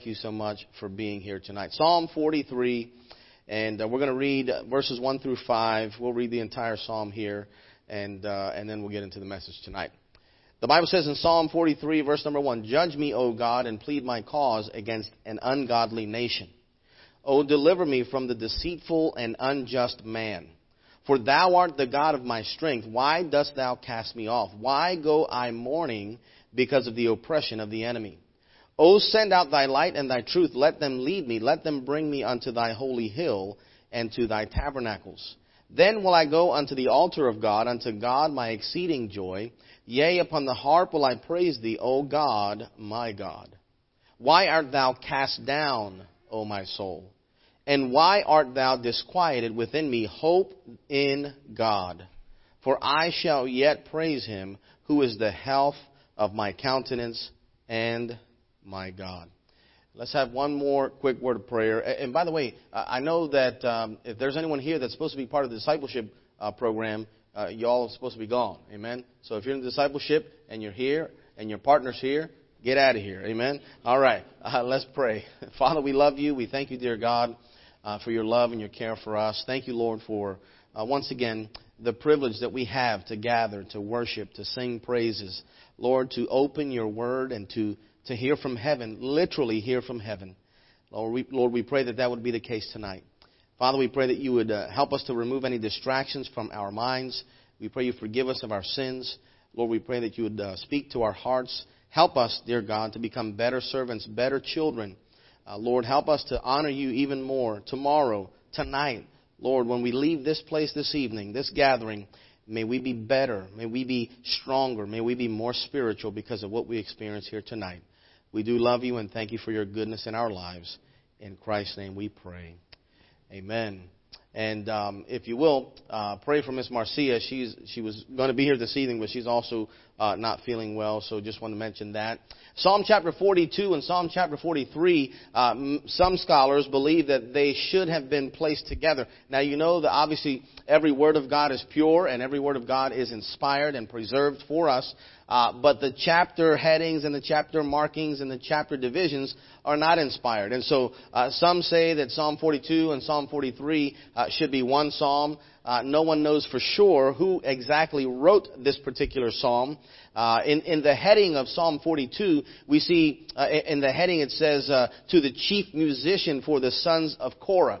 thank you so much for being here tonight. Psalm 43, and uh, we're going to read verses 1 through 5. We'll read the entire psalm here, and, uh, and then we'll get into the message tonight. The Bible says in Psalm 43, verse number 1 Judge me, O God, and plead my cause against an ungodly nation. O deliver me from the deceitful and unjust man. For thou art the God of my strength. Why dost thou cast me off? Why go I mourning because of the oppression of the enemy? O send out thy light and thy truth. Let them lead me. Let them bring me unto thy holy hill and to thy tabernacles. Then will I go unto the altar of God, unto God my exceeding joy. Yea, upon the harp will I praise thee, O God, my God. Why art thou cast down, O my soul? And why art thou disquieted within me? Hope in God. For I shall yet praise him, who is the health of my countenance and my God. Let's have one more quick word of prayer. And by the way, I know that um, if there's anyone here that's supposed to be part of the discipleship uh, program, uh, y'all are supposed to be gone. Amen. So if you're in discipleship and you're here and your partner's here, get out of here. Amen. All right. Uh, let's pray. Father, we love you. We thank you, dear God, uh, for your love and your care for us. Thank you, Lord, for uh, once again the privilege that we have to gather, to worship, to sing praises. Lord, to open your word and to to hear from heaven, literally hear from heaven. Lord we, Lord, we pray that that would be the case tonight. Father, we pray that you would uh, help us to remove any distractions from our minds. We pray you forgive us of our sins. Lord, we pray that you would uh, speak to our hearts. Help us, dear God, to become better servants, better children. Uh, Lord, help us to honor you even more tomorrow, tonight. Lord, when we leave this place this evening, this gathering, May we be better. May we be stronger. May we be more spiritual because of what we experience here tonight. We do love you and thank you for your goodness in our lives. In Christ's name we pray. Amen. And um, if you will, uh, pray for Miss Marcia. She's she was going to be here this evening, but she's also uh, not feeling well. So just want to mention that. Psalm chapter 42 and Psalm chapter 43. Uh, some scholars believe that they should have been placed together. Now you know that obviously every word of God is pure and every word of God is inspired and preserved for us. Uh, but the chapter headings and the chapter markings and the chapter divisions are not inspired. And so uh, some say that Psalm 42 and Psalm 43 uh, should be one psalm. Uh, no one knows for sure who exactly wrote this particular psalm. Uh, in, in the heading of Psalm 42, we see uh, in the heading it says, to the chief musician for the sons of Korah.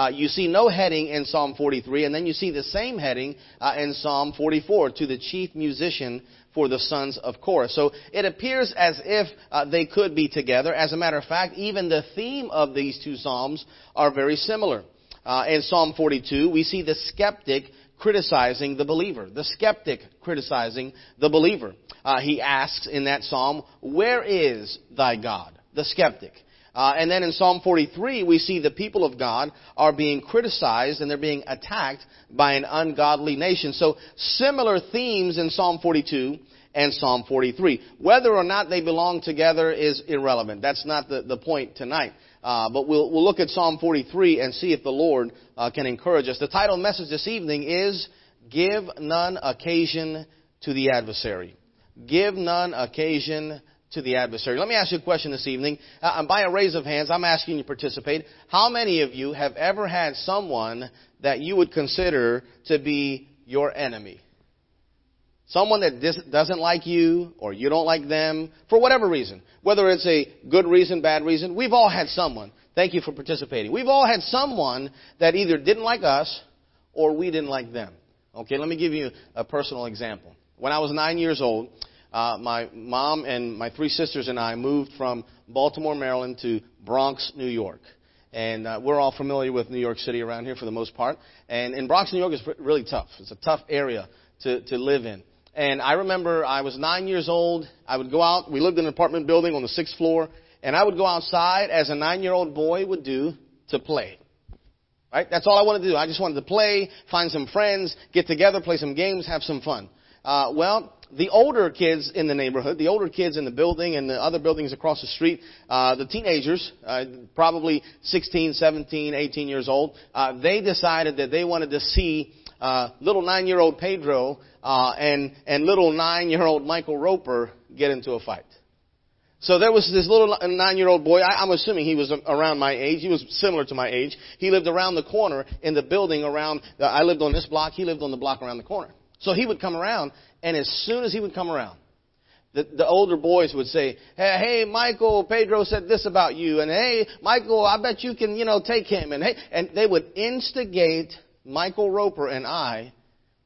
Uh, you see no heading in Psalm 43, and then you see the same heading uh, in Psalm 44 to the chief musician for the sons of Korah. So it appears as if uh, they could be together. As a matter of fact, even the theme of these two psalms are very similar. Uh, in Psalm 42, we see the skeptic criticizing the believer. The skeptic criticizing the believer. Uh, he asks in that psalm, "Where is thy God?" The skeptic. Uh, and then in Psalm 43, we see the people of God are being criticized and they're being attacked by an ungodly nation. So similar themes in Psalm 42 and Psalm 43. Whether or not they belong together is irrelevant. That's not the, the point tonight. Uh, but we'll, we'll look at Psalm 43 and see if the Lord uh, can encourage us. The title message this evening is Give None Occasion to the Adversary. Give none occasion to the adversary. Let me ask you a question this evening. Uh, by a raise of hands, I'm asking you to participate. How many of you have ever had someone that you would consider to be your enemy? Someone that dis- doesn't like you or you don't like them for whatever reason. Whether it's a good reason, bad reason. We've all had someone. Thank you for participating. We've all had someone that either didn't like us or we didn't like them. Okay, let me give you a personal example. When I was nine years old, uh, my mom and my three sisters and I moved from Baltimore, Maryland to Bronx, New York. And uh, we're all familiar with New York City around here for the most part. And in Bronx, New York is really tough. It's a tough area to, to live in. And I remember I was nine years old. I would go out. We lived in an apartment building on the sixth floor. And I would go outside as a nine year old boy would do to play. Right? That's all I wanted to do. I just wanted to play, find some friends, get together, play some games, have some fun. Uh, well, the older kids in the neighborhood, the older kids in the building and the other buildings across the street, uh, the teenagers, uh, probably 16, 17, 18 years old, uh, they decided that they wanted to see uh, little nine-year-old Pedro uh, and and little nine-year-old Michael Roper get into a fight. So there was this little nine-year-old boy. I, I'm assuming he was around my age. He was similar to my age. He lived around the corner in the building around. Uh, I lived on this block. He lived on the block around the corner. So he would come around, and as soon as he would come around, the, the older boys would say, hey, hey, Michael, Pedro said this about you, and hey, Michael, I bet you can, you know, take him, and hey, and they would instigate Michael Roper and I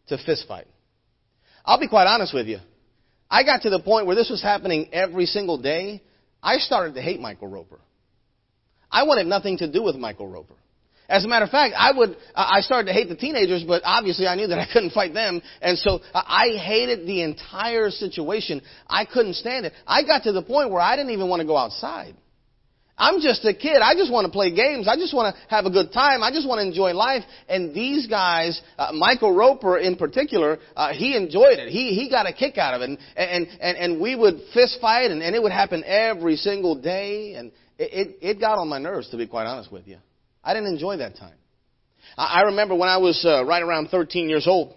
to fist fight. I'll be quite honest with you. I got to the point where this was happening every single day. I started to hate Michael Roper. I wanted nothing to do with Michael Roper. As a matter of fact, I would, I started to hate the teenagers, but obviously I knew that I couldn't fight them. And so I hated the entire situation. I couldn't stand it. I got to the point where I didn't even want to go outside. I'm just a kid. I just want to play games. I just want to have a good time. I just want to enjoy life. And these guys, uh, Michael Roper in particular, uh, he enjoyed it. He he got a kick out of it. And and and, and we would fist fight, and, and it would happen every single day. And it, it it got on my nerves, to be quite honest with you. I didn't enjoy that time. I, remember when I was uh, right around 13 years old.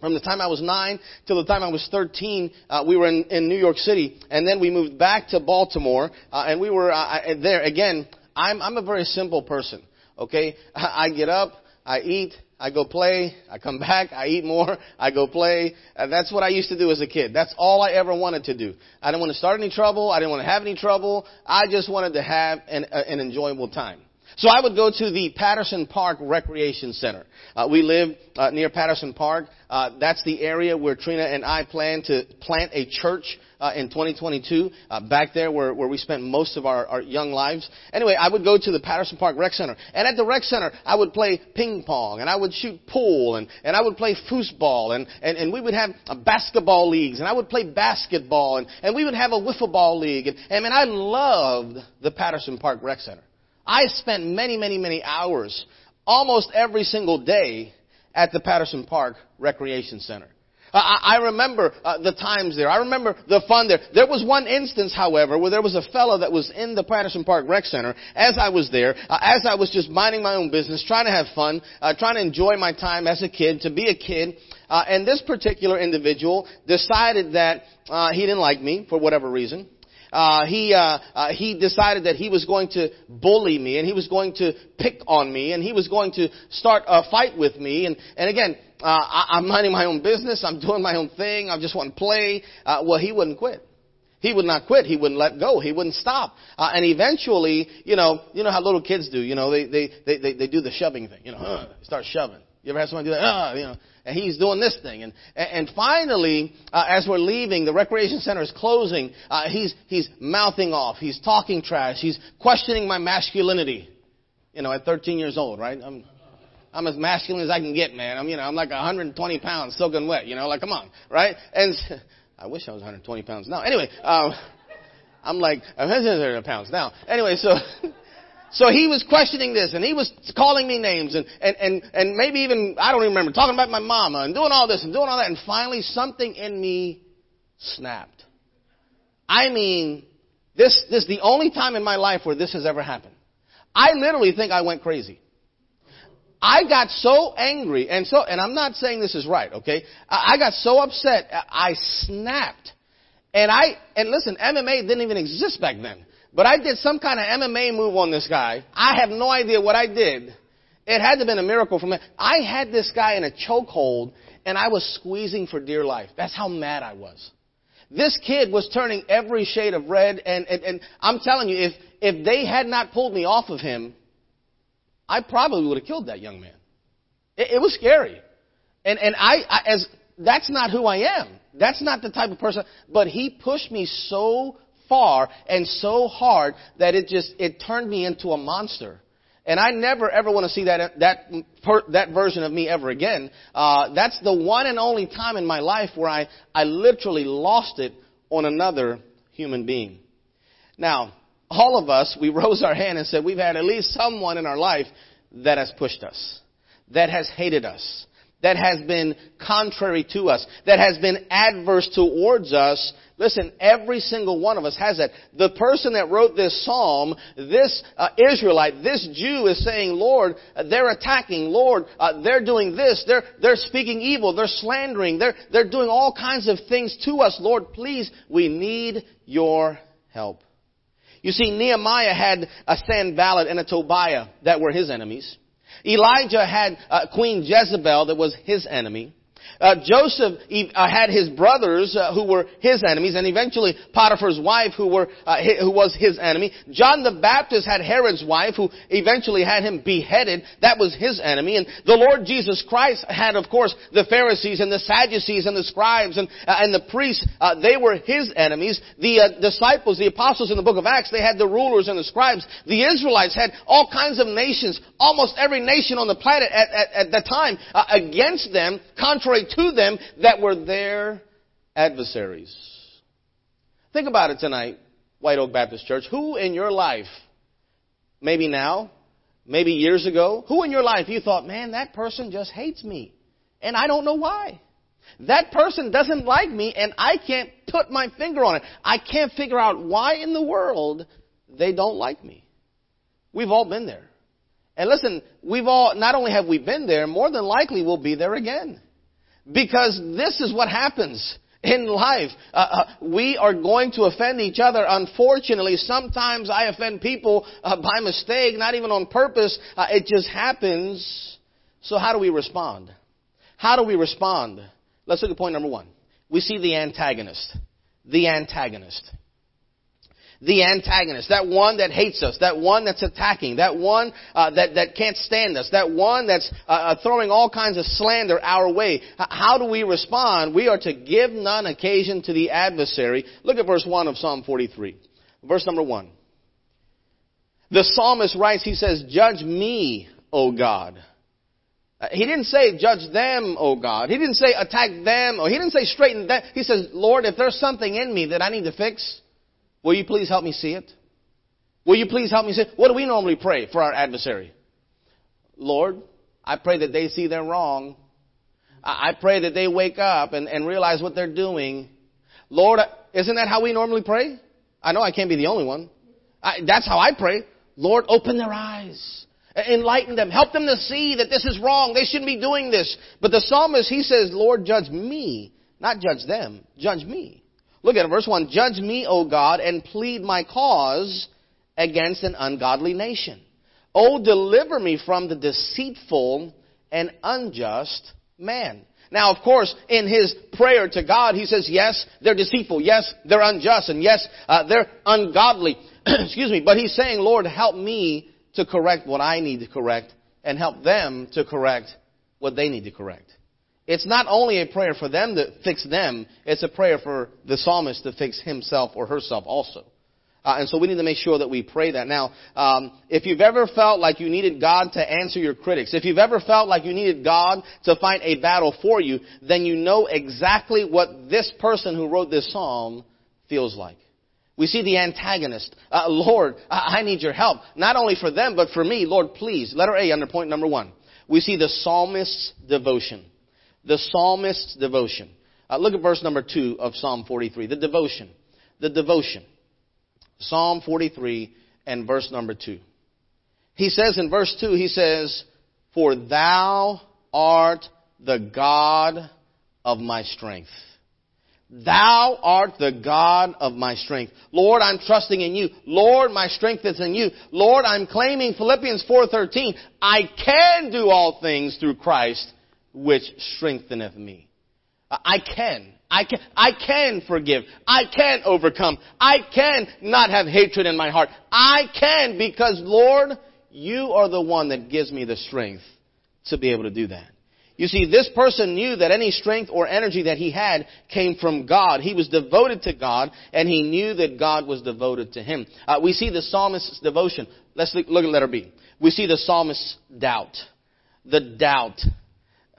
From the time I was nine till the time I was 13, uh, we were in, in New York City, and then we moved back to Baltimore, uh, and we were uh, there again. I'm I'm a very simple person. Okay, I get up, I eat, I go play, I come back, I eat more, I go play. Uh, that's what I used to do as a kid. That's all I ever wanted to do. I didn't want to start any trouble. I didn't want to have any trouble. I just wanted to have an, uh, an enjoyable time. So I would go to the Patterson Park Recreation Center. Uh, we live uh, near Patterson Park. Uh, that's the area where Trina and I plan to plant a church uh, in 2022. Uh, back there where, where we spent most of our, our young lives. Anyway, I would go to the Patterson Park Rec Center, and at the rec center, I would play ping pong, and I would shoot pool, and, and I would play foosball, and, and, and we would have uh, basketball leagues, and I would play basketball, and, and we would have a wiffle ball league, and, and man, I loved the Patterson Park Rec Center. I spent many, many, many hours, almost every single day, at the Patterson Park Recreation Center. I, I remember uh, the times there. I remember the fun there. There was one instance, however, where there was a fellow that was in the Patterson Park Rec Center as I was there, uh, as I was just minding my own business, trying to have fun, uh, trying to enjoy my time as a kid, to be a kid. And this particular individual decided that he didn't like me for whatever reason uh, he uh, uh, he decided that he was going to bully me and he was going to pick on me and he was going to start a fight with me and and again uh, I, I'm minding my own business I'm doing my own thing I just want to play uh, well he wouldn't quit he would not quit. He wouldn't let go. He wouldn't stop. Uh, and eventually, you know, you know how little kids do. You know, they they they they, they do the shoving thing. You know, uh, start shoving. You ever had someone do that? Uh, you know, and he's doing this thing. And, and finally, uh, as we're leaving, the recreation center is closing. Uh, he's, he's mouthing off. He's talking trash. He's questioning my masculinity. You know, at 13 years old, right? I'm, I'm as masculine as I can get, man. I'm, you know, I'm like 120 pounds, soaking wet. You know, like come on, right? And I wish I was 120 pounds now. Anyway, um, I'm like I'm 100 pounds now. Anyway, so So he was questioning this and he was calling me names and, and, and, and maybe even, I don't even remember, talking about my mama and doing all this and doing all that. And finally something in me snapped. I mean, this, this is the only time in my life where this has ever happened. I literally think I went crazy. I got so angry and so, and I'm not saying this is right, okay? I got so upset, I snapped. And I, and listen, MMA didn't even exist back then. But I did some kind of MMA move on this guy. I have no idea what I did. It had to have been a miracle for me. I had this guy in a chokehold and I was squeezing for dear life. That's how mad I was. This kid was turning every shade of red and, and, and I'm telling you, if, if they had not pulled me off of him, I probably would have killed that young man. It, it was scary. And, and I, I, as, that's not who I am. That's not the type of person, but he pushed me so far and so hard that it just, it turned me into a monster. And I never ever want to see that, that, that version of me ever again. Uh, that's the one and only time in my life where I, I literally lost it on another human being. Now, all of us, we rose our hand and said we've had at least someone in our life that has pushed us, that has hated us, that has been contrary to us, that has been adverse towards us. Listen, every single one of us has that. The person that wrote this psalm, this uh, Israelite, this Jew is saying, Lord, uh, they're attacking, Lord, uh, they're doing this, they're, they're speaking evil, they're slandering, they're, they're doing all kinds of things to us. Lord, please, we need your help. You see, Nehemiah had a Sanballat and a Tobiah that were his enemies. Elijah had uh, Queen Jezebel that was his enemy. Uh, Joseph uh, had his brothers uh, who were his enemies, and eventually Potiphar's wife, who were uh, who was his enemy. John the Baptist had Herod's wife, who eventually had him beheaded. That was his enemy. And the Lord Jesus Christ had, of course, the Pharisees and the Sadducees and the scribes and uh, and the priests. Uh, they were his enemies. The disciples, the apostles in the book of Acts, they had the rulers and the scribes. The Israelites had all kinds of nations, almost every nation on the planet at, at, at the time, against them, contrary to them that were their adversaries. Think about it tonight, White Oak Baptist Church. Who in your life, maybe now, maybe years ago, who in your life you thought, man, that person just hates me, and I don't know why. That person doesn't like me, and I can't put my finger on it. I can't figure out why in the world they don't like me. We've all been there. And listen, we've all, not only have we been there, more than likely we'll be there again. Because this is what happens in life. Uh, uh, we are going to offend each other. Unfortunately, sometimes I offend people uh, by mistake, not even on purpose. Uh, it just happens. So how do we respond? How do we respond? Let's look at point number one. We see the antagonist. The antagonist the antagonist, that one that hates us, that one that's attacking, that one uh, that, that can't stand us, that one that's uh, uh throwing all kinds of slander our way. How do we respond? We are to give none occasion to the adversary. Look at verse 1 of Psalm 43. Verse number 1. The psalmist writes, he says, Judge me, O God. Uh, he didn't say judge them, O God. He didn't say attack them, or he didn't say straighten them. He says, Lord, if there's something in me that I need to fix, Will you please help me see it? Will you please help me see it? What do we normally pray for our adversary? Lord, I pray that they see they're wrong. I pray that they wake up and, and realize what they're doing. Lord, isn't that how we normally pray? I know I can't be the only one. I, that's how I pray. Lord, open their eyes. Enlighten them. Help them to see that this is wrong. They shouldn't be doing this. But the psalmist, he says, Lord, judge me. Not judge them. Judge me. Look at verse 1. Judge me, O God, and plead my cause against an ungodly nation. O deliver me from the deceitful and unjust man. Now, of course, in his prayer to God, he says, yes, they're deceitful. Yes, they're unjust. And yes, uh, they're ungodly. Excuse me. But he's saying, Lord, help me to correct what I need to correct and help them to correct what they need to correct. It's not only a prayer for them to fix them, it's a prayer for the psalmist to fix himself or herself also. Uh, and so we need to make sure that we pray that. Now, um, if you've ever felt like you needed God to answer your critics, if you've ever felt like you needed God to fight a battle for you, then you know exactly what this person who wrote this psalm feels like. We see the antagonist. Uh, Lord, I need your help. Not only for them, but for me. Lord, please. Letter A under point number one. We see the psalmist's devotion the psalmist's devotion. Uh, look at verse number 2 of Psalm 43. The devotion. The devotion. Psalm 43 and verse number 2. He says in verse 2, he says, For thou art the God of my strength. Thou art the God of my strength. Lord, I'm trusting in you. Lord, my strength is in you. Lord, I'm claiming Philippians 4:13. I can do all things through Christ which strengtheneth me. I can. I can, I can forgive. I can overcome. I can not have hatred in my heart. I can because Lord, you are the one that gives me the strength to be able to do that. You see, this person knew that any strength or energy that he had came from God. He was devoted to God, and he knew that God was devoted to him. Uh, we see the psalmist's devotion. Let's look, look at letter B. We see the psalmist's doubt. The doubt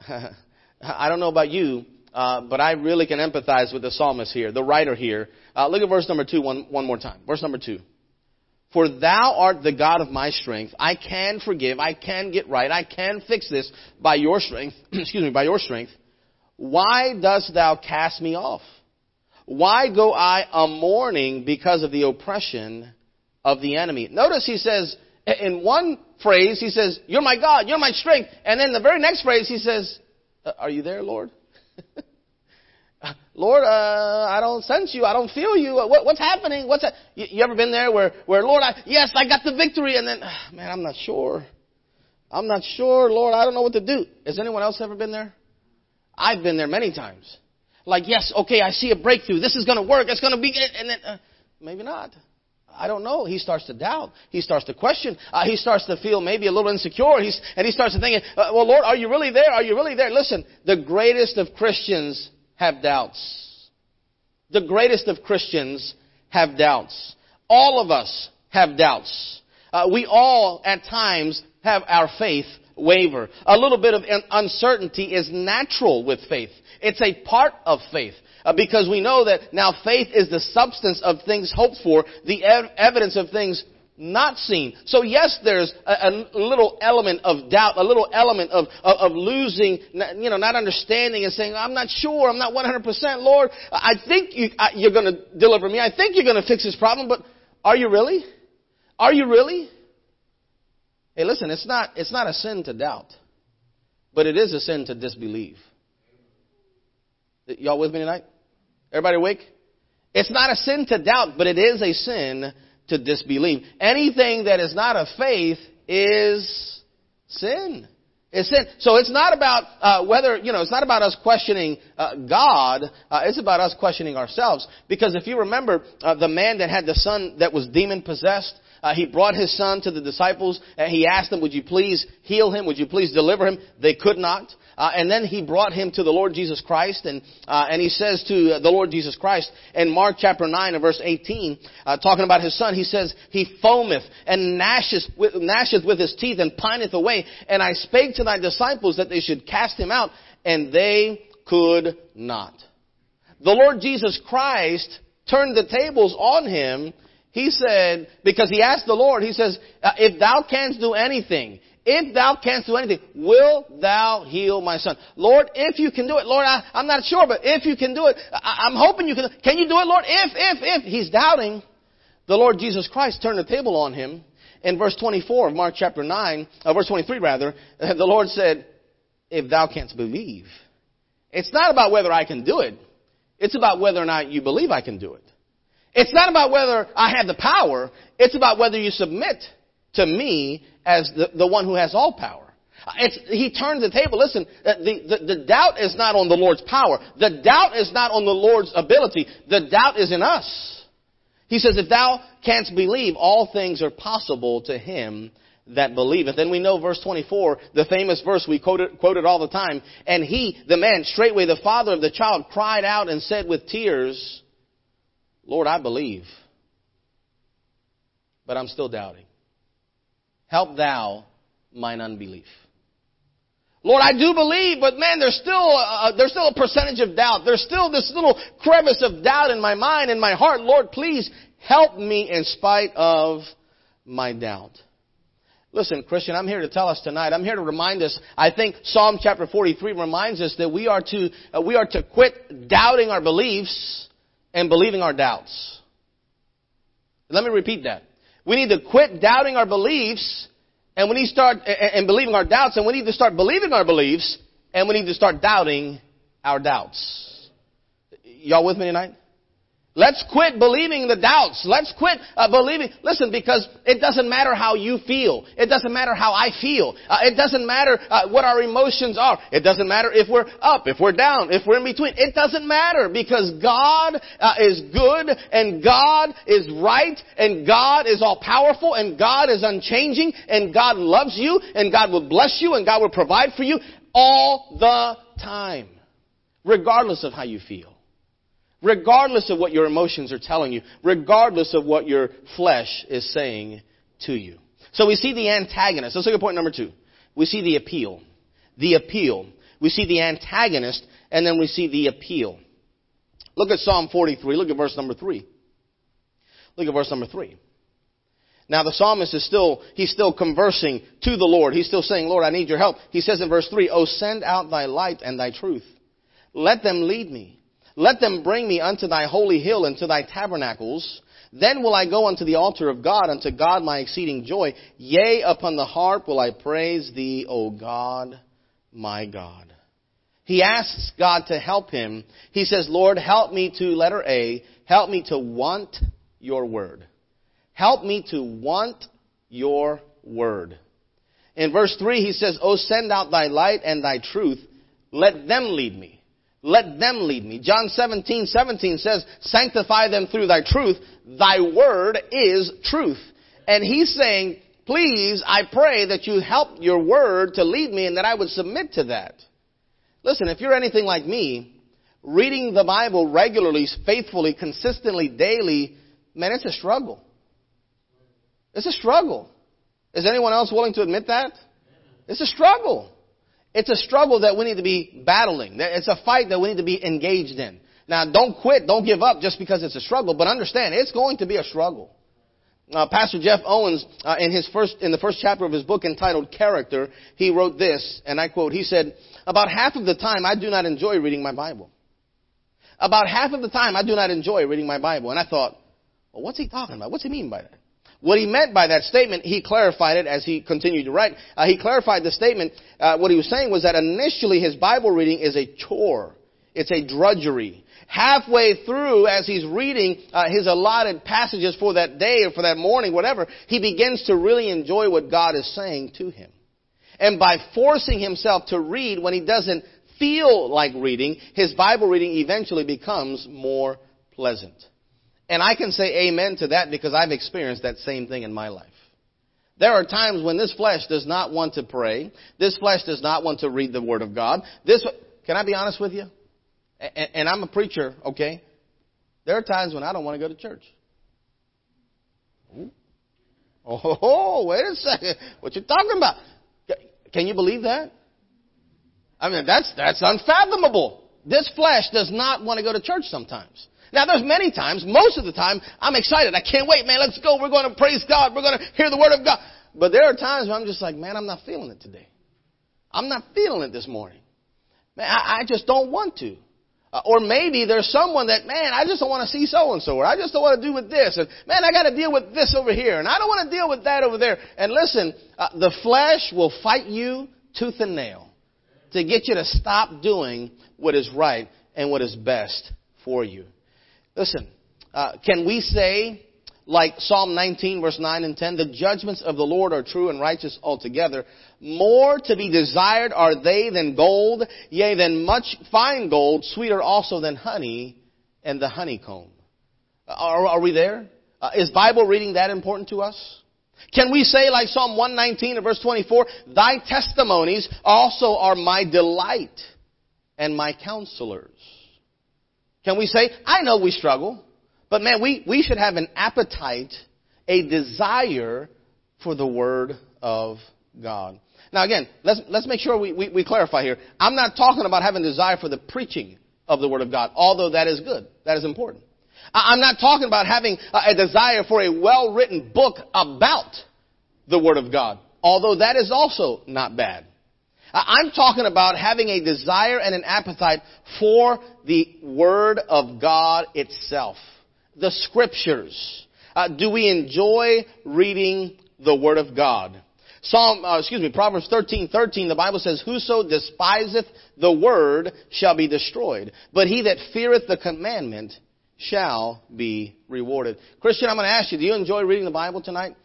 I don't know about you, uh, but I really can empathize with the psalmist here, the writer here. Uh, look at verse number two one, one more time. Verse number two. For thou art the God of my strength. I can forgive. I can get right. I can fix this by your strength. excuse me, by your strength. Why dost thou cast me off? Why go I a mourning because of the oppression of the enemy? Notice he says, in one phrase, he says, You're my God, you're my strength. And then the very next phrase, he says, uh, Are you there, Lord? Lord, uh, I don't sense you. I don't feel you. What, what's happening? What's? You, you, ever been there where, where, Lord, I, yes, I got the victory, and then, man, I'm not sure. I'm not sure, Lord. I don't know what to do. Has anyone else ever been there? I've been there many times. Like, yes, okay, I see a breakthrough. This is going to work. It's going to be, and then uh, maybe not. I don't know. He starts to doubt. He starts to question. Uh, he starts to feel maybe a little insecure. He's, and he starts to think, uh, well, Lord, are you really there? Are you really there? Listen, the greatest of Christians have doubts. The greatest of Christians have doubts. All of us have doubts. Uh, we all, at times, have our faith waver. A little bit of uncertainty is natural with faith. It's a part of faith. Uh, because we know that now faith is the substance of things hoped for, the ev- evidence of things not seen. So yes, there's a, a, little element of doubt, a little element of, of, of, losing, you know, not understanding and saying, I'm not sure, I'm not 100%, Lord, I think you, you're gonna deliver me, I think you're gonna fix this problem, but are you really? Are you really? Hey, listen, it's not, it's not a sin to doubt, but it is a sin to disbelieve. Y'all with me tonight? Everybody awake? It's not a sin to doubt, but it is a sin to disbelieve. Anything that is not of faith is sin. It's sin. So it's not about uh, whether you know. It's not about us questioning uh, God. Uh, it's about us questioning ourselves. Because if you remember, uh, the man that had the son that was demon possessed, uh, he brought his son to the disciples and he asked them, would you please heal him? Would you please deliver him? They could not. Uh, and then he brought him to the Lord Jesus Christ and, uh, and he says to the Lord Jesus Christ in Mark chapter 9 and verse 18, uh, talking about his son, he says, he foameth and gnasheth with, gnasheth with his teeth and pineth away. And I spake to thy disciples that they should cast him out and they could not. The Lord Jesus Christ turned the tables on him he said, because he asked the Lord, he says, uh, if thou canst do anything, if thou canst do anything, will thou heal my son? Lord, if you can do it, Lord, I, am not sure, but if you can do it, I, I'm hoping you can. Can you do it, Lord? If, if, if. He's doubting. The Lord Jesus Christ turned the table on him. In verse 24 of Mark chapter 9, uh, verse 23 rather, the Lord said, if thou canst believe. It's not about whether I can do it. It's about whether or not you believe I can do it. It's not about whether I have the power. It's about whether you submit to me as the, the one who has all power. It's, he turned the table. Listen, uh, the, the, the doubt is not on the Lord's power. The doubt is not on the Lord's ability. The doubt is in us. He says, if thou canst believe, all things are possible to him that believeth. Then we know verse 24, the famous verse we quoted, quoted all the time. And he, the man, straightway the father of the child, cried out and said with tears, Lord, I believe, but I'm still doubting. Help thou mine unbelief. Lord, I do believe, but man, there's still a, there's still a percentage of doubt. There's still this little crevice of doubt in my mind and my heart. Lord, please help me in spite of my doubt. Listen, Christian, I'm here to tell us tonight. I'm here to remind us. I think Psalm chapter 43 reminds us that we are to uh, we are to quit doubting our beliefs and believing our doubts. Let me repeat that. We need to quit doubting our beliefs and we need to start and believing our doubts and we need to start believing our beliefs and we need to start doubting our doubts. Y'all with me tonight? Let's quit believing the doubts. Let's quit uh, believing. Listen, because it doesn't matter how you feel. It doesn't matter how I feel. Uh, it doesn't matter uh, what our emotions are. It doesn't matter if we're up, if we're down, if we're in between. It doesn't matter because God uh, is good and God is right and God is all powerful and God is unchanging and God loves you and God will bless you and God will provide for you all the time, regardless of how you feel. Regardless of what your emotions are telling you, regardless of what your flesh is saying to you. So we see the antagonist. Let's look at point number two. We see the appeal. The appeal. We see the antagonist, and then we see the appeal. Look at Psalm 43. Look at verse number 3. Look at verse number 3. Now the psalmist is still, he's still conversing to the Lord. He's still saying, Lord, I need your help. He says in verse 3, Oh, send out thy light and thy truth. Let them lead me. Let them bring me unto thy holy hill and to thy tabernacles. Then will I go unto the altar of God, unto God my exceeding joy. Yea, upon the harp will I praise thee, O God, my God. He asks God to help him. He says, Lord, help me to, letter A, help me to want your word. Help me to want your word. In verse 3, he says, Oh, send out thy light and thy truth. Let them lead me. Let them lead me. John 17, 17 says, Sanctify them through thy truth. Thy word is truth. And he's saying, Please, I pray that you help your word to lead me and that I would submit to that. Listen, if you're anything like me, reading the Bible regularly, faithfully, consistently, daily, man, it's a struggle. It's a struggle. Is anyone else willing to admit that? It's a struggle. It's a struggle that we need to be battling. It's a fight that we need to be engaged in. Now, don't quit, don't give up just because it's a struggle, but understand it's going to be a struggle. Uh, Pastor Jeff Owens, uh, in his first, in the first chapter of his book entitled Character, he wrote this, and I quote, he said, about half of the time I do not enjoy reading my Bible. About half of the time I do not enjoy reading my Bible. And I thought, well, what's he talking about? What's he mean by that? What he meant by that statement, he clarified it as he continued to write. Uh, he clarified the statement. Uh, what he was saying was that initially his Bible reading is a chore. It's a drudgery. Halfway through, as he's reading uh, his allotted passages for that day or for that morning, whatever, he begins to really enjoy what God is saying to him. And by forcing himself to read when he doesn't feel like reading, his Bible reading eventually becomes more pleasant. And I can say amen to that because I've experienced that same thing in my life. There are times when this flesh does not want to pray. This flesh does not want to read the Word of God. This, can I be honest with you? And, and I'm a preacher, okay? There are times when I don't want to go to church. Oh, wait a second. What you talking about? Can you believe that? I mean, that's, that's unfathomable. This flesh does not want to go to church sometimes. Now there's many times, most of the time, I'm excited. I can't wait, man. Let's go. We're going to praise God. We're going to hear the word of God. But there are times where I'm just like, man, I'm not feeling it today. I'm not feeling it this morning. Man, I, I just don't want to. Uh, or maybe there's someone that, man, I just don't want to see so and so, or I just don't want to do with this, and man, I got to deal with this over here, and I don't want to deal with that over there. And listen, uh, the flesh will fight you tooth and nail to get you to stop doing what is right and what is best for you. Listen, uh, can we say, like Psalm 19, verse 9 and 10, the judgments of the Lord are true and righteous altogether. More to be desired are they than gold, yea, than much fine gold, sweeter also than honey and the honeycomb. Are, are we there? Uh, is Bible reading that important to us? Can we say like Psalm 119 and verse 24, Thy testimonies also are my delight and my counselors? Can we say, I know we struggle, but man, we, we should have an appetite, a desire for the Word of God. Now again, let's, let's make sure we, we, we clarify here. I'm not talking about having desire for the preaching of the Word of God, although that is good. That is important. I'm not talking about having a desire for a well-written book about the Word of God, although that is also not bad. I'm talking about having a desire and an appetite for the Word of God itself. The Scriptures. Uh, do we enjoy reading the Word of God? Psalm, uh, excuse me, Proverbs 13, 13, the Bible says, Whoso despiseth the Word shall be destroyed, but he that feareth the commandment shall be rewarded. Christian, I'm going to ask you, do you enjoy reading the Bible tonight?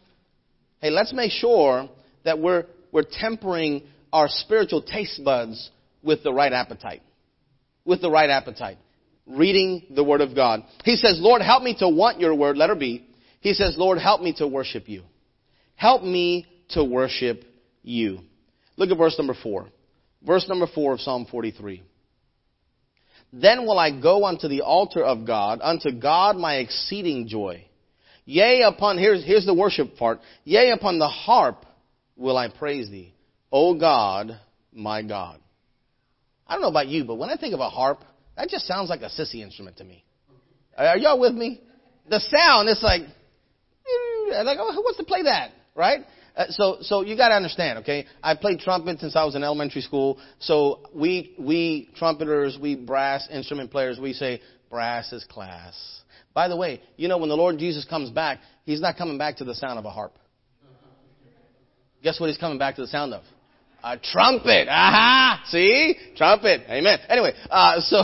Hey, let's make sure that we're, we're tempering our spiritual taste buds with the right appetite. With the right appetite. Reading the Word of God. He says, Lord, help me to want your Word, letter B. He says, Lord, help me to worship you. Help me to worship you. Look at verse number 4. Verse number 4 of Psalm 43. Then will I go unto the altar of God, unto God my exceeding joy. Yea, upon, here's, here's the worship part. Yea, upon the harp will I praise thee. O God, my God. I don't know about you, but when I think of a harp, that just sounds like a sissy instrument to me. Are y'all with me? The sound, it's like, like, oh, who wants to play that, right? Uh, so, so you got to understand, okay? I played trumpet since I was in elementary school. So we, we trumpeters, we brass instrument players, we say brass is class. By the way, you know when the Lord Jesus comes back, He's not coming back to the sound of a harp. Guess what He's coming back to the sound of? A trumpet. Aha! See? Trumpet. Amen. Anyway, uh, so,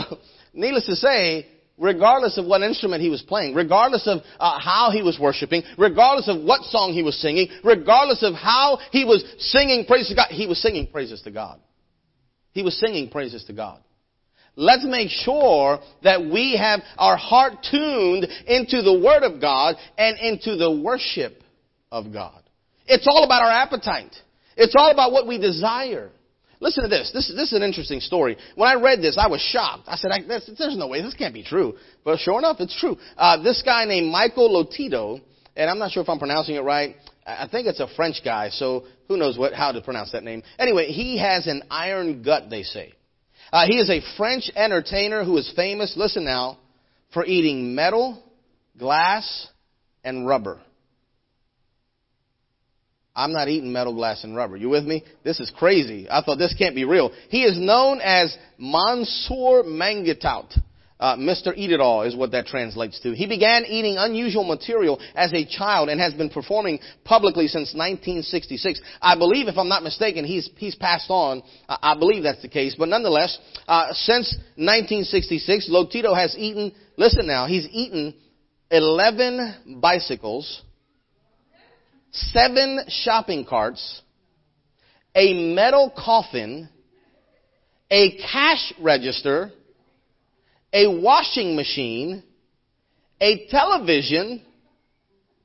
needless to say, regardless of what instrument he was playing, regardless of uh, how he was worshiping, regardless of what song he was singing, regardless of how he was singing praises to God, he was singing praises to God. He was singing praises to God. Let's make sure that we have our heart tuned into the Word of God and into the worship of God. It's all about our appetite. It's all about what we desire. Listen to this. This, this is an interesting story. When I read this, I was shocked. I said, I, there's no way. This can't be true. But sure enough, it's true. Uh, this guy named Michael Lotito, and I'm not sure if I'm pronouncing it right. I think it's a French guy, so who knows what, how to pronounce that name. Anyway, he has an iron gut, they say. Uh, he is a French entertainer who is famous, listen now, for eating metal, glass, and rubber. I'm not eating metal, glass, and rubber. You with me? This is crazy. I thought this can't be real. He is known as Monsieur Mangetout. Uh, Mr. Eat It All is what that translates to. He began eating unusual material as a child and has been performing publicly since 1966. I believe, if I'm not mistaken, he's, he's passed on. I believe that's the case. But nonetheless, uh, since 1966, Lotito has eaten, listen now, he's eaten 11 bicycles, seven shopping carts, a metal coffin, a cash register, a washing machine, a television,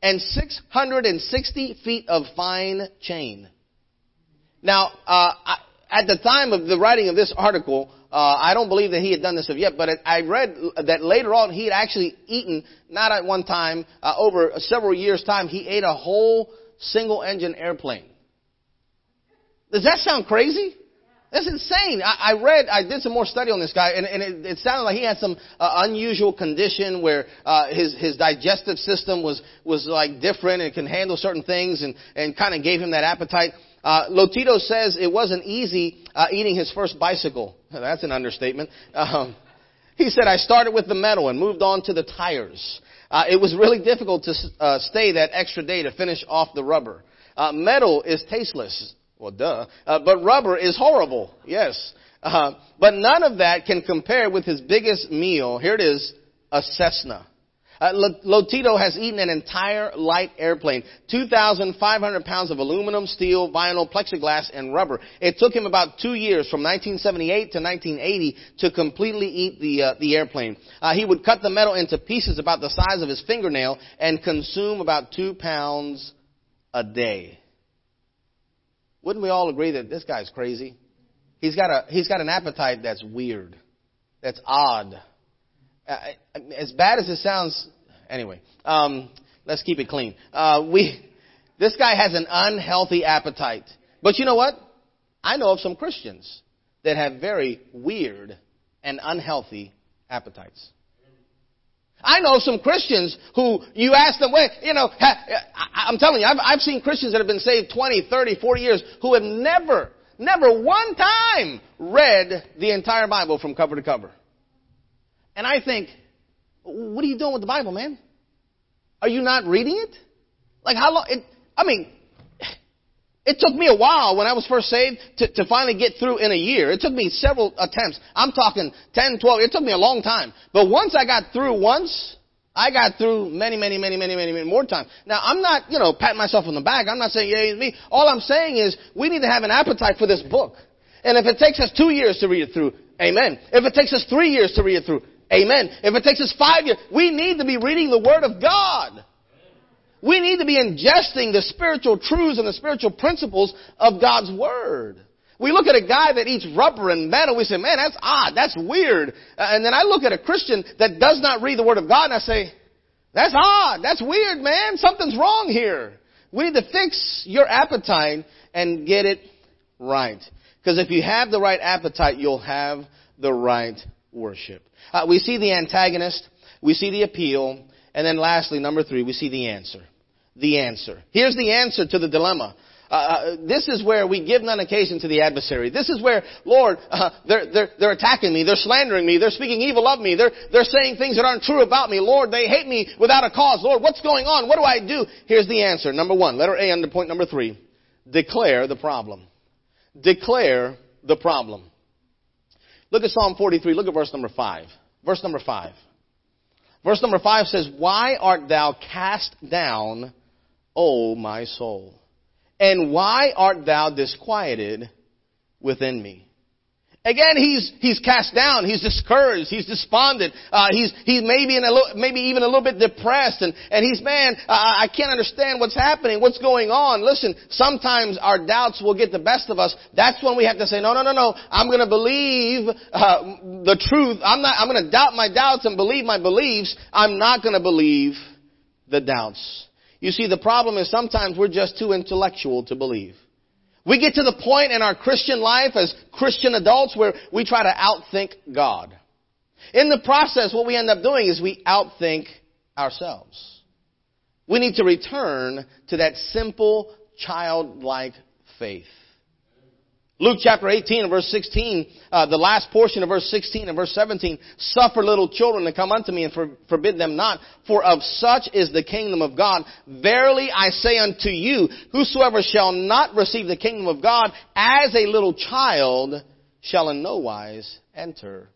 and 660 feet of fine chain. Now, uh, I, at the time of the writing of this article, uh, I don't believe that he had done this of yet, but it, I read that later on he had actually eaten, not at one time, uh, over several years' time, he ate a whole single engine airplane. Does that sound crazy? That's insane. I, I, read, I did some more study on this guy, and, and it, it, sounded like he had some uh, unusual condition where uh, his his digestive system was was like different and can handle certain things, and and kind of gave him that appetite. Uh, Lotito says it wasn't easy uh, eating his first bicycle. That's an understatement. Um, he said, I started with the metal and moved on to the tires. Uh, it was really difficult to uh, stay that extra day to finish off the rubber. Uh, metal is tasteless. Well, duh. Uh, but rubber is horrible. Yes. Uh, but none of that can compare with his biggest meal. Here it is, a Cessna. Uh, Lotito has eaten an entire light airplane, 2,500 pounds of aluminum, steel, vinyl, plexiglass, and rubber. It took him about two years, from 1978 to 1980, to completely eat the uh, the airplane. Uh, he would cut the metal into pieces about the size of his fingernail and consume about two pounds a day. Wouldn't we all agree that this guy's crazy? He's got a he's got an appetite that's weird, that's odd. Uh, as bad as it sounds, anyway. Um, let's keep it clean. Uh, we this guy has an unhealthy appetite. But you know what? I know of some Christians that have very weird and unhealthy appetites. I know some Christians who you ask them, wait, you know, I'm telling you, I've, I've seen Christians that have been saved 20, 30, 40 years who have never, never one time read the entire Bible from cover to cover. And I think, what are you doing with the Bible, man? Are you not reading it? Like how long? It, I mean, it took me a while when I was first saved to, to finally get through in a year. It took me several attempts. I'm talking 10, 12. It took me a long time. But once I got through once, I got through many, many, many, many, many, many more times. Now, I'm not, you know, patting myself on the back. I'm not saying, yeah, it's me. All I'm saying is we need to have an appetite for this book. And if it takes us two years to read it through, amen. If it takes us three years to read it through, amen. If it takes us five years, we need to be reading the Word of God. We need to be ingesting the spiritual truths and the spiritual principles of God's Word. We look at a guy that eats rubber and metal, we say, man, that's odd, that's weird. Uh, and then I look at a Christian that does not read the Word of God and I say, that's odd, that's weird, man, something's wrong here. We need to fix your appetite and get it right. Because if you have the right appetite, you'll have the right worship. Uh, we see the antagonist, we see the appeal, and then lastly, number three, we see the answer. The answer. Here's the answer to the dilemma. Uh, uh, this is where we give none occasion to the adversary. This is where, Lord, uh, they're, they're, they're attacking me. They're slandering me. They're speaking evil of me. They're, they're saying things that aren't true about me. Lord, they hate me without a cause. Lord, what's going on? What do I do? Here's the answer. Number one, letter A under point number three. Declare the problem. declare the problem. Look at Psalm 43. Look at verse number 5. Verse number 5. Verse number 5 says, Why art thou cast down, O my soul? And why art thou disquieted within me? Again, he's, he's cast down, he's discouraged, he's despondent, uh, he's, he's maybe in a little, maybe even a little bit depressed, and, and he's, man, uh, I can't understand what's happening, what's going on. Listen, sometimes our doubts will get the best of us. That's when we have to say, no, no, no, no, I'm gonna believe, uh, the truth. I'm not, I'm gonna doubt my doubts and believe my beliefs. I'm not gonna believe the doubts. You see, the problem is sometimes we're just too intellectual to believe. We get to the point in our Christian life as Christian adults where we try to outthink God. In the process, what we end up doing is we outthink ourselves. We need to return to that simple, childlike faith. Luke chapter 18 and verse 16, uh, the last portion of verse 16 and verse 17, suffer little children to come unto me and for, forbid them not, for of such is the kingdom of God. Verily I say unto you, whosoever shall not receive the kingdom of God as a little child shall in no wise enter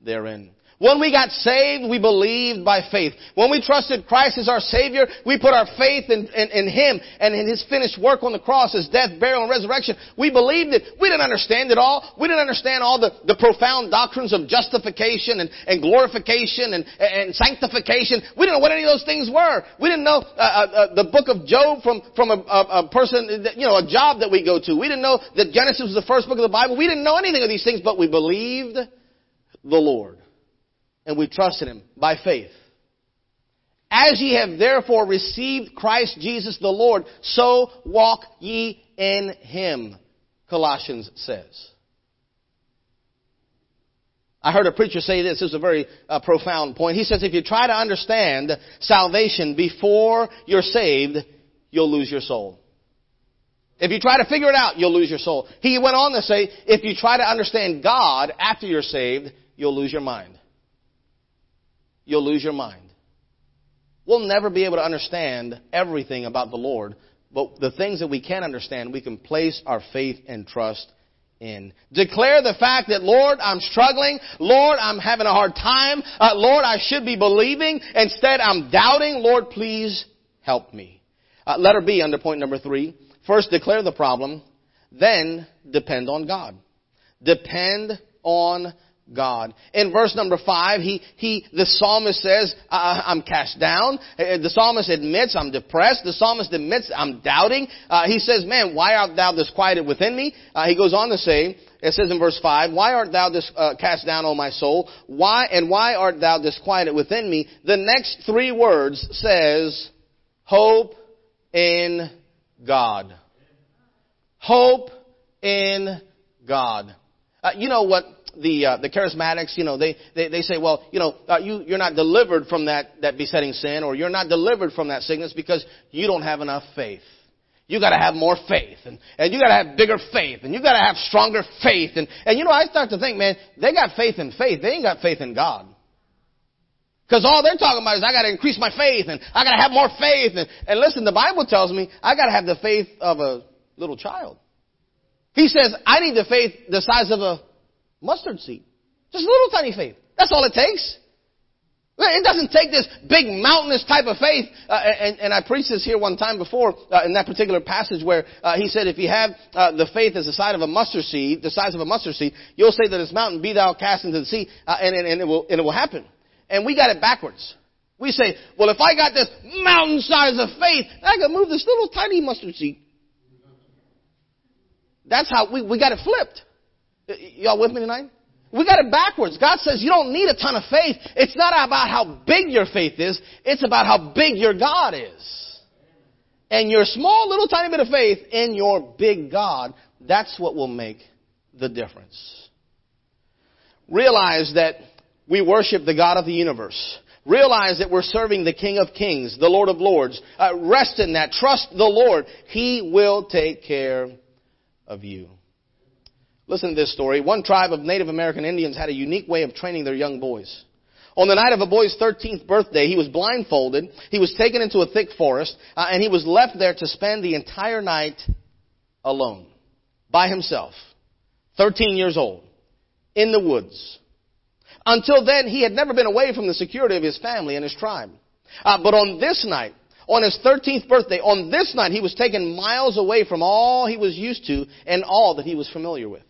therein. When we got saved, we believed by faith. When we trusted Christ as our Savior, we put our faith in, in, in, Him and in His finished work on the cross, His death, burial, and resurrection. We believed it. We didn't understand it all. We didn't understand all the, the profound doctrines of justification and, and glorification and, and sanctification. We didn't know what any of those things were. We didn't know uh, uh, uh the book of Job from, from a, a, a person, that, you know, a job that we go to. We didn't know that Genesis was the first book of the Bible. We didn't know anything of these things, but we believed the Lord and we trusted him by faith. As ye have therefore received Christ Jesus the Lord, so walk ye in him, Colossians says. I heard a preacher say this. This is a very uh, profound point. He says if you try to understand salvation before you're saved, you'll lose your soul. If you try to figure it out, you'll lose your soul. He went on to say, if you try to understand God after you're saved, you'll lose your mind you'll lose your mind. We'll never be able to understand everything about the Lord, but the things that we can understand, we can place our faith and trust in. Declare the fact that, Lord, I'm struggling. Lord, I'm having a hard time. Uh, Lord, I should be believing. Instead, I'm doubting. Lord, please help me. Uh, letter B under point number three. First, declare the problem. Then, depend on God. Depend on God. In verse number five, he, he, the psalmist says, I'm cast down. Uh, the psalmist admits I'm depressed. The psalmist admits I'm doubting. Uh, he says, man, why art thou disquieted within me? Uh, he goes on to say, it says in verse 5, Why art thou dis, uh, cast down, O my soul? Why, and why art thou disquieted within me? The next three words says, Hope in God. Hope in God. Uh, you know what the uh, the charismatics, you know, they, they, they say, well, you know, uh, you you're not delivered from that that besetting sin, or you're not delivered from that sickness because you don't have enough faith. You got to have more faith, and and you got to have bigger faith, and you got to have stronger faith, and and you know, I start to think, man, they got faith in faith, they ain't got faith in God. Because all they're talking about is I got to increase my faith and I got to have more faith. And, and listen, the Bible tells me I got to have the faith of a little child. He says I need the faith the size of a Mustard seed. Just a little tiny faith. That's all it takes. It doesn't take this big mountainous type of faith. Uh, and, and, I preached this here one time before uh, in that particular passage where uh, he said, if you have uh, the faith as the size of a mustard seed, the size of a mustard seed, you'll say that this mountain be thou cast into the sea, uh, and, and, and, it will, and it will happen. And we got it backwards. We say, well, if I got this mountain size of faith, I can move this little tiny mustard seed. That's how we, we got it flipped. Y'all with me tonight? We got it backwards. God says you don't need a ton of faith. It's not about how big your faith is. It's about how big your God is. And your small little tiny bit of faith in your big God, that's what will make the difference. Realize that we worship the God of the universe. Realize that we're serving the King of Kings, the Lord of Lords. Uh, rest in that. Trust the Lord. He will take care of you. Listen to this story. One tribe of Native American Indians had a unique way of training their young boys. On the night of a boy's 13th birthday, he was blindfolded, he was taken into a thick forest, uh, and he was left there to spend the entire night alone. by himself, 13 years old, in the woods. Until then, he had never been away from the security of his family and his tribe. Uh, but on this night, on his 13th birthday, on this night, he was taken miles away from all he was used to and all that he was familiar with.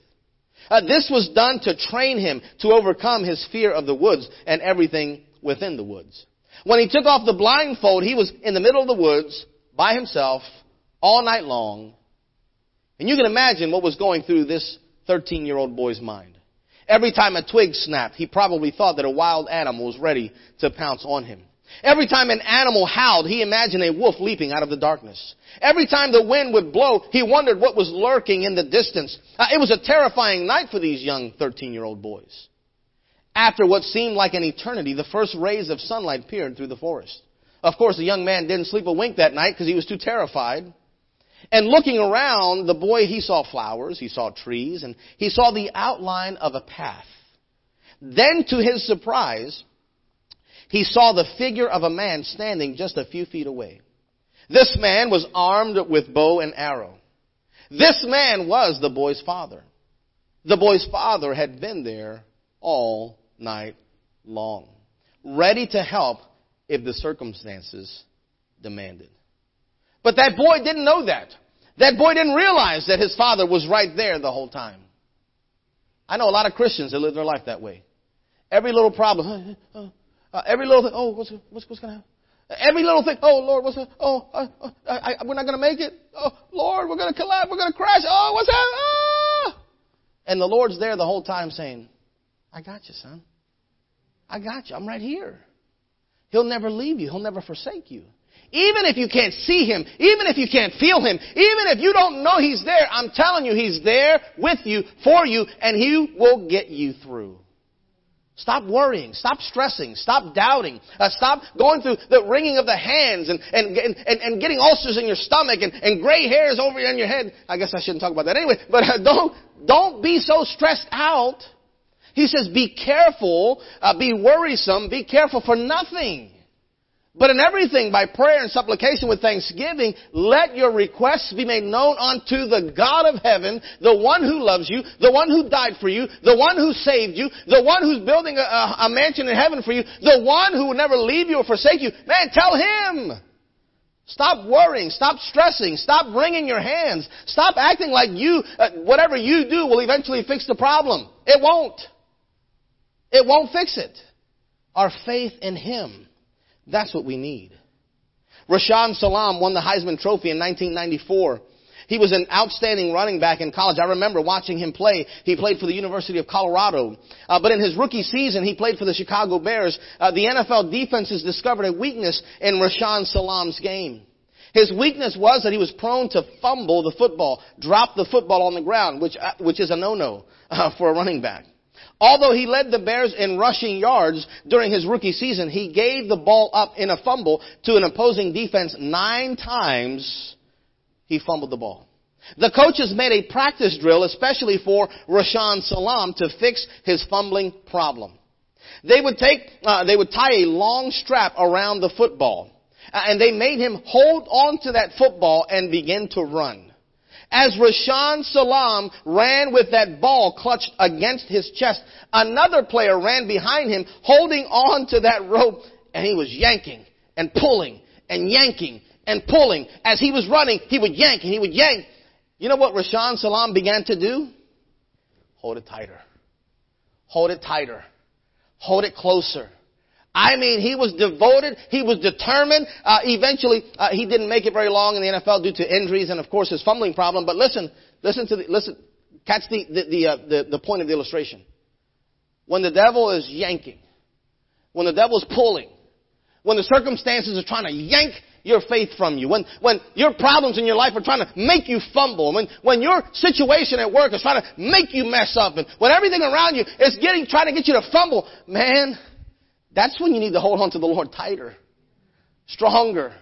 Uh, this was done to train him to overcome his fear of the woods and everything within the woods. When he took off the blindfold, he was in the middle of the woods by himself all night long. And you can imagine what was going through this 13 year old boy's mind. Every time a twig snapped, he probably thought that a wild animal was ready to pounce on him. Every time an animal howled, he imagined a wolf leaping out of the darkness. Every time the wind would blow, he wondered what was lurking in the distance. Uh, it was a terrifying night for these young 13 year old boys. After what seemed like an eternity, the first rays of sunlight peered through the forest. Of course, the young man didn't sleep a wink that night because he was too terrified. And looking around, the boy, he saw flowers, he saw trees, and he saw the outline of a path. Then, to his surprise, he saw the figure of a man standing just a few feet away. This man was armed with bow and arrow. This man was the boy's father. The boy's father had been there all night long, ready to help if the circumstances demanded. But that boy didn't know that. That boy didn't realize that his father was right there the whole time. I know a lot of Christians that live their life that way. Every little problem, uh, every little thing, oh, what's, what's, what's going to happen? Every little thing, oh Lord, what's that? Oh, uh, uh, I, I, we're not going to make it. Oh Lord, we're going to collapse. We're going to crash. Oh, what's that? Ah! And the Lord's there the whole time saying, I got you, son. I got you. I'm right here. He'll never leave you. He'll never forsake you. Even if you can't see Him, even if you can't feel Him, even if you don't know He's there, I'm telling you, He's there with you, for you, and He will get you through. Stop worrying. Stop stressing. Stop doubting. Uh, stop going through the wringing of the hands and, and, and, and getting ulcers in your stomach and, and gray hairs over in your head. I guess I shouldn't talk about that anyway. But uh, don't, don't be so stressed out. He says, be careful, uh, be worrisome, be careful for nothing. But in everything, by prayer and supplication with thanksgiving, let your requests be made known unto the God of heaven, the one who loves you, the one who died for you, the one who saved you, the one who's building a, a, mansion in heaven for you, the one who will never leave you or forsake you. Man, tell him! Stop worrying. Stop stressing. Stop wringing your hands. Stop acting like you, uh, whatever you do will eventually fix the problem. It won't. It won't fix it. Our faith in Him that's what we need. Rashaan Salaam won the Heisman Trophy in 1994. He was an outstanding running back in college. I remember watching him play. He played for the University of Colorado. Uh, but in his rookie season, he played for the Chicago Bears. Uh, the NFL defenses discovered a weakness in Rashaan Salaam's game. His weakness was that he was prone to fumble the football, drop the football on the ground, which, uh, which is a no-no uh, for a running back. Although he led the Bears in rushing yards during his rookie season, he gave the ball up in a fumble to an opposing defense nine times. He fumbled the ball. The coaches made a practice drill, especially for Rashaan Salaam, to fix his fumbling problem. They would take, uh, they would tie a long strap around the football, uh, and they made him hold on to that football and begin to run. As Rashaan Salaam ran with that ball clutched against his chest, another player ran behind him holding on to that rope and he was yanking and pulling and yanking and pulling. As he was running, he would yank and he would yank. You know what Rashaan Salaam began to do? Hold it tighter. Hold it tighter. Hold it closer. I mean, he was devoted. He was determined. Uh, eventually, uh, he didn't make it very long in the NFL due to injuries and, of course, his fumbling problem. But listen, listen to the, listen, catch the, the, the, uh, the, the point of the illustration. When the devil is yanking, when the devil is pulling, when the circumstances are trying to yank your faith from you, when, when your problems in your life are trying to make you fumble, when, when your situation at work is trying to make you mess up, and when everything around you is getting, trying to get you to fumble, man, that's when you need to hold on to the Lord tighter, stronger,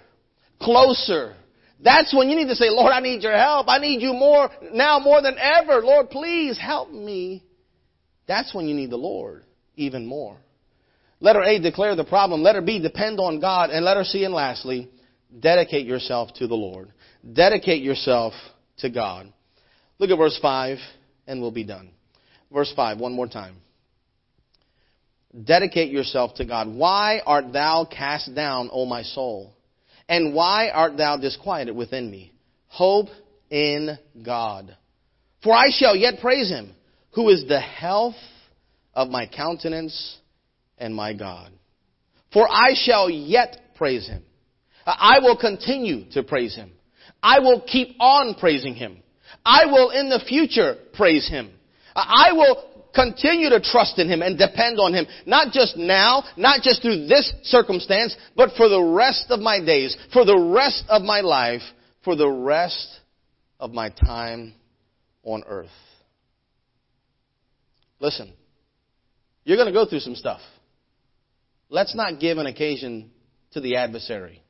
closer. That's when you need to say, Lord, I need your help. I need you more now more than ever. Lord, please help me. That's when you need the Lord even more. Letter A, declare the problem. Letter B, depend on God. And letter C, and lastly, dedicate yourself to the Lord. Dedicate yourself to God. Look at verse 5, and we'll be done. Verse 5, one more time. Dedicate yourself to God. Why art thou cast down, O my soul? And why art thou disquieted within me? Hope in God. For I shall yet praise him, who is the health of my countenance and my God. For I shall yet praise him. I will continue to praise him. I will keep on praising him. I will in the future praise him. I will continue to trust in Him and depend on Him. Not just now, not just through this circumstance, but for the rest of my days, for the rest of my life, for the rest of my time on earth. Listen, you're going to go through some stuff. Let's not give an occasion to the adversary.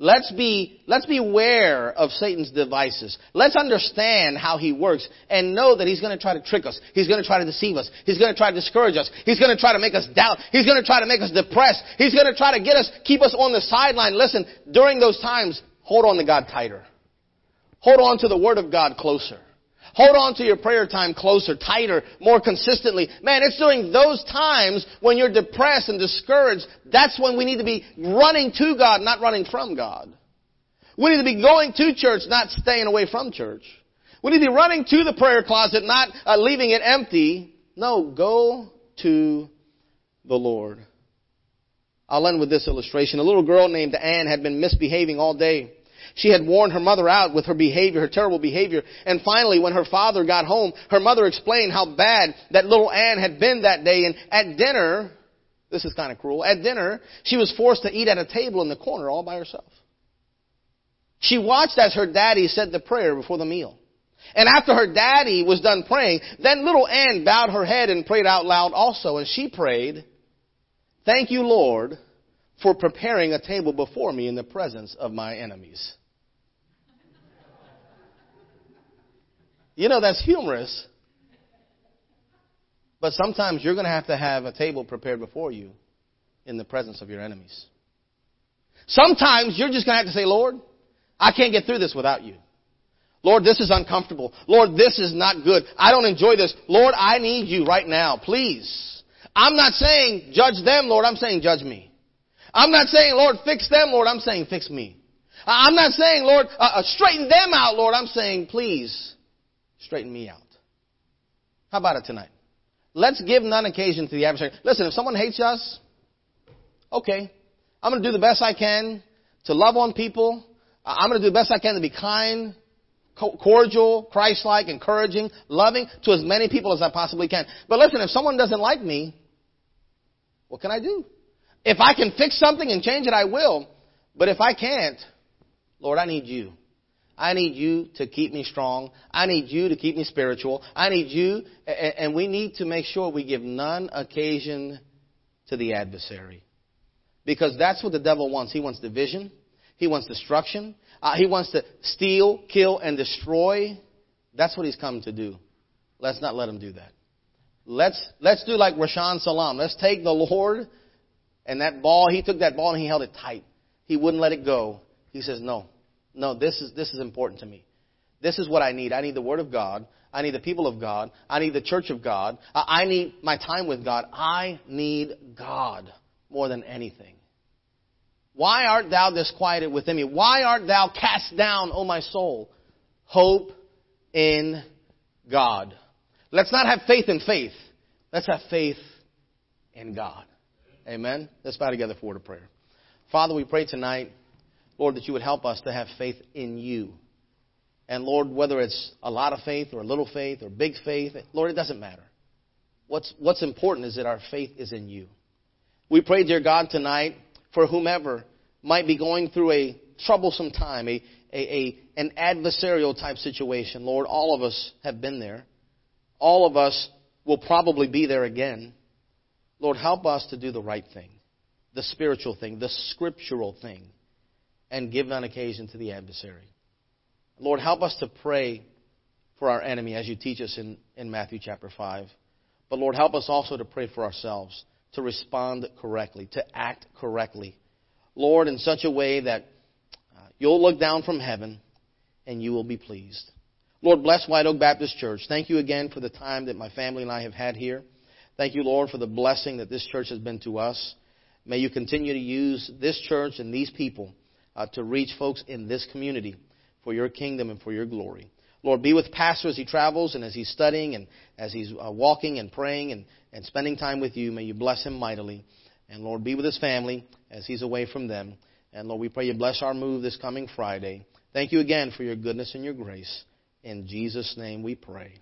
Let's be, let's be aware of Satan's devices. Let's understand how he works and know that he's going to try to trick us. He's going to try to deceive us. He's going to try to discourage us. He's going to try to make us doubt. He's going to try to make us depressed. He's going to try to get us, keep us on the sideline. Listen, during those times, hold on to God tighter. Hold on to the Word of God closer. Hold on to your prayer time closer, tighter, more consistently. Man, it's during those times when you're depressed and discouraged, that's when we need to be running to God, not running from God. We need to be going to church, not staying away from church. We need to be running to the prayer closet, not uh, leaving it empty. No, go to the Lord. I'll end with this illustration. A little girl named Anne had been misbehaving all day. She had worn her mother out with her behavior, her terrible behavior. And finally, when her father got home, her mother explained how bad that little Anne had been that day. And at dinner, this is kind of cruel, at dinner, she was forced to eat at a table in the corner all by herself. She watched as her daddy said the prayer before the meal. And after her daddy was done praying, then little Anne bowed her head and prayed out loud also. And she prayed, Thank you, Lord, for preparing a table before me in the presence of my enemies. You know, that's humorous. But sometimes you're going to have to have a table prepared before you in the presence of your enemies. Sometimes you're just going to have to say, Lord, I can't get through this without you. Lord, this is uncomfortable. Lord, this is not good. I don't enjoy this. Lord, I need you right now. Please. I'm not saying judge them, Lord. I'm saying judge me. I'm not saying, Lord, fix them, Lord. I'm saying fix me. I'm not saying, Lord, uh, uh straighten them out, Lord. I'm saying, please straighten me out. How about it tonight? Let's give none occasion to the adversary. Listen, if someone hates us, okay, I'm going to do the best I can to love on people. I'm going to do the best I can to be kind, cordial, Christ-like, encouraging, loving to as many people as I possibly can. But listen, if someone doesn't like me, what can I do? If I can fix something and change it, I will. But if I can't, Lord, I need you. I need you to keep me strong. I need you to keep me spiritual. I need you, and we need to make sure we give none occasion to the adversary. Because that's what the devil wants. He wants division. He wants destruction. Uh, he wants to steal, kill, and destroy. That's what he's come to do. Let's not let him do that. Let's, let's do like Rashaan Salaam. Let's take the Lord and that ball, he took that ball and he held it tight. He wouldn't let it go. He says, no, no, this is, this is important to me. This is what I need. I need the Word of God. I need the people of God. I need the church of God. I need my time with God. I need God more than anything. Why art thou disquieted within me? Why art thou cast down, O my soul? Hope in God. Let's not have faith in faith. Let's have faith in God. Amen. Let's bow together for a word of prayer. Father, we pray tonight Lord, that you would help us to have faith in you. And Lord, whether it's a lot of faith or a little faith or big faith, Lord, it doesn't matter. What's, what's important is that our faith is in you. We pray, dear God, tonight for whomever might be going through a troublesome time, a, a, a, an adversarial type situation. Lord, all of us have been there. All of us will probably be there again. Lord, help us to do the right thing, the spiritual thing, the scriptural thing and give on occasion to the adversary. Lord, help us to pray for our enemy as you teach us in, in Matthew chapter 5. But Lord, help us also to pray for ourselves, to respond correctly, to act correctly. Lord, in such a way that uh, you'll look down from heaven and you will be pleased. Lord, bless White Oak Baptist Church. Thank you again for the time that my family and I have had here. Thank you, Lord, for the blessing that this church has been to us. May you continue to use this church and these people uh, to reach folks in this community for your kingdom and for your glory. Lord, be with Pastor as he travels and as he's studying and as he's uh, walking and praying and, and spending time with you. May you bless him mightily. And Lord, be with his family as he's away from them. And Lord, we pray you bless our move this coming Friday. Thank you again for your goodness and your grace. In Jesus' name we pray.